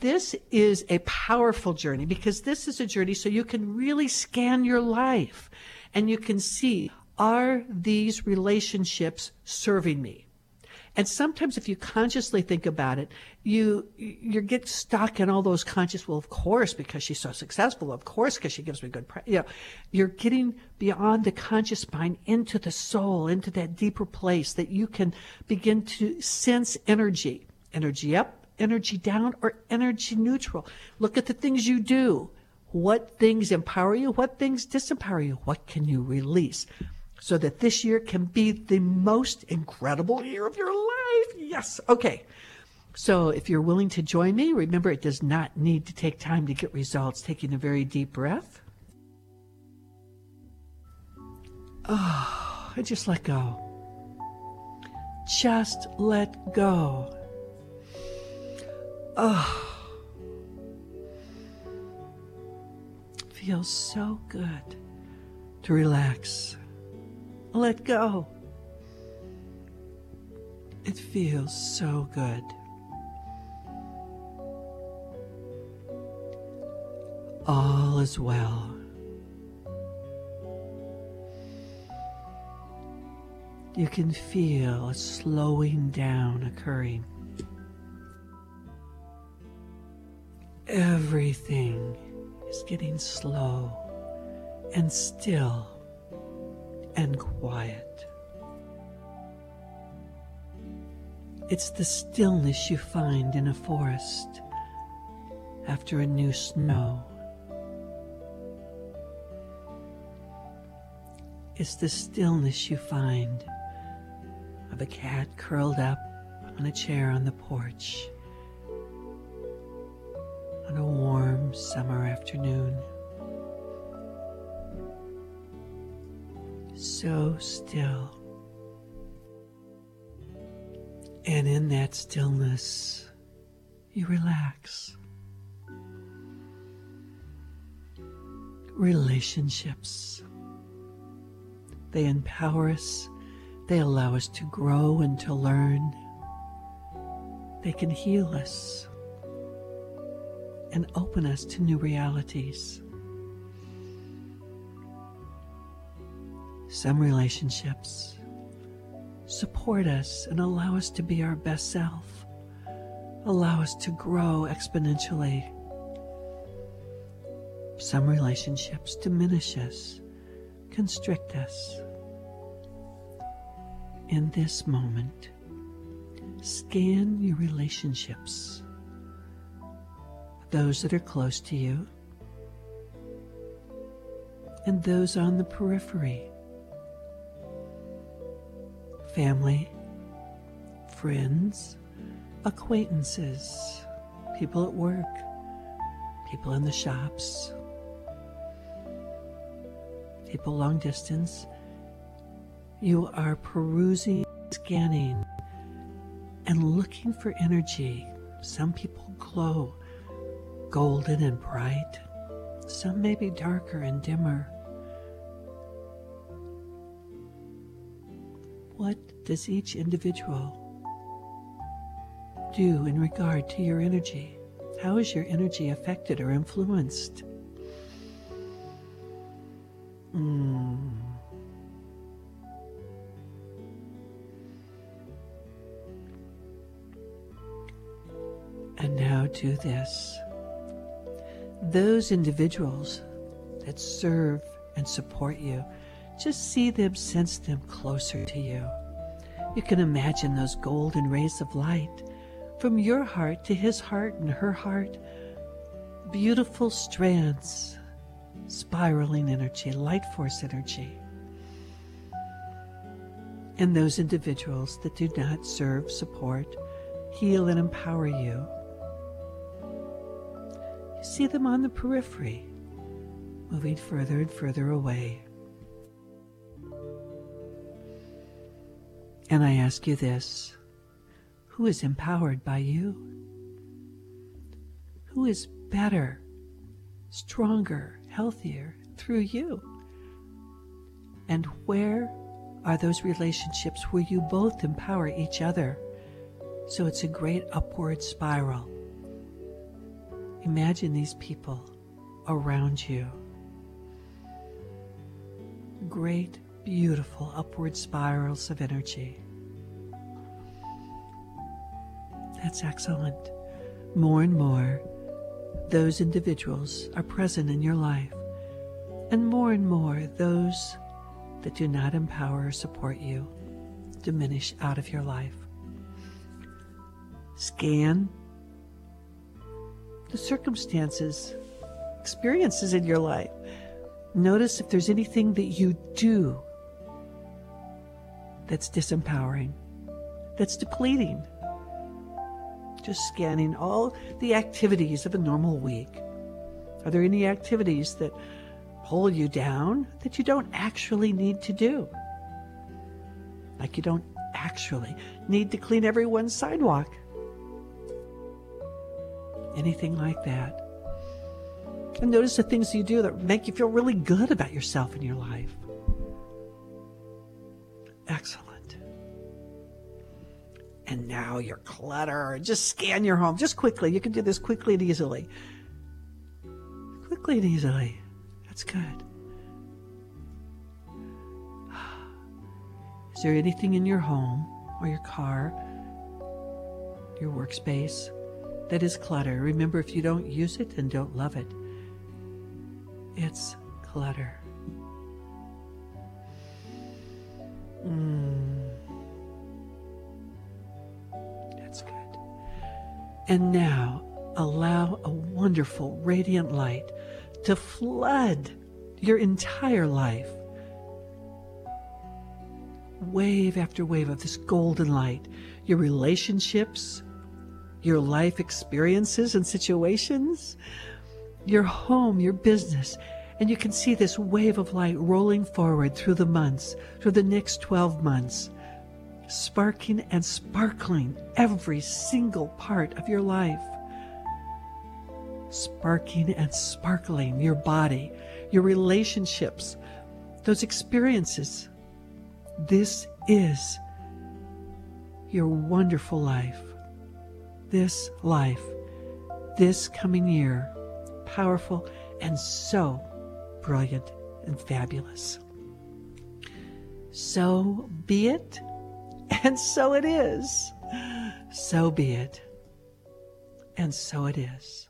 this is a powerful journey because this is a journey so you can really scan your life and you can see are these relationships serving me? And sometimes if you consciously think about it, you you get stuck in all those conscious, well, of course, because she's so successful, of course, because she gives me good, you know, you're getting beyond the conscious mind into the soul, into that deeper place that you can begin to sense energy, energy up, energy down, or energy neutral. Look at the things you do. What things empower you? What things disempower you? What can you release? so that this year can be the most incredible year of your life. Yes. Okay. So if you're willing to join me, remember it does not need to take time to get results. Taking a very deep breath. Oh, just let go. Just let go. Oh. Feels so good to relax let go. It feels so good. All is well. You can feel a slowing down occurring. Everything is getting slow and still and quiet. It's the stillness you find in a forest after a new snow. It's the stillness you find of a cat curled up on a chair on the porch on a warm summer afternoon. so still. And in that stillness, you relax. Relationships. They empower us, they allow us to grow and to learn. They can heal us and open us to new realities. Some relationships support us and allow us to be our best self, allow us to grow exponentially. Some relationships diminish us, constrict us. In this moment, scan your relationships, those that are close to you, and those on the periphery family, friends, acquaintances, people at work, people in the shops, people long distance. You are perusing, scanning, and looking for energy. Some people glow golden and bright, some may be darker and dimmer. What does each individual do in regard to your energy? How is your energy affected or influenced? Mm. And now do this. Those individuals that serve and support you just see them, sense them closer to you. You can imagine those golden rays of light from your heart to his heart and her heart. Beautiful strands, spiraling energy, light force energy. And those individuals that do not serve, support, heal, and empower you. You see them on the periphery, moving further and further away. And I ask you this who is empowered by you? Who is better, stronger, healthier through you? And where are those relationships where you both empower each other? So it's a great upward spiral. Imagine these people around you. Great, beautiful upward spirals of energy. That's excellent. More and more, those individuals are present in your life, and more and more, those that do not empower or support you diminish out of your life. Scan the circumstances, experiences in your life. Notice if there's anything that you do that's disempowering, that's depleting. Just scanning all the activities of a normal week. Are there any activities that pull you down that you don't actually need to do? Like you don't actually need to clean everyone's sidewalk anything like that. And notice the things you do that make you feel really good about yourself and your life. Excellent. And now your clutter. Just scan your home. Just quickly. You can do this quickly and easily. Quickly and easily. That's good. Is there anything in your home or your car, your workspace, that is clutter. Remember, if you don't use it and don't love it, it's clutter. Mm. That's good. And now allow a wonderful, radiant light to flood your entire life. Wave after wave of this golden light, your relationships, your life experiences and situations, your home, your business. And you can see this wave of light rolling forward through the months, through the next 12 months, sparking and sparkling every single part of your life. Sparking and sparkling your body, your relationships, those experiences. This is your wonderful life this life, this coming year, powerful and so brilliant and fabulous. So be it, and so it is. So be it, and so it is.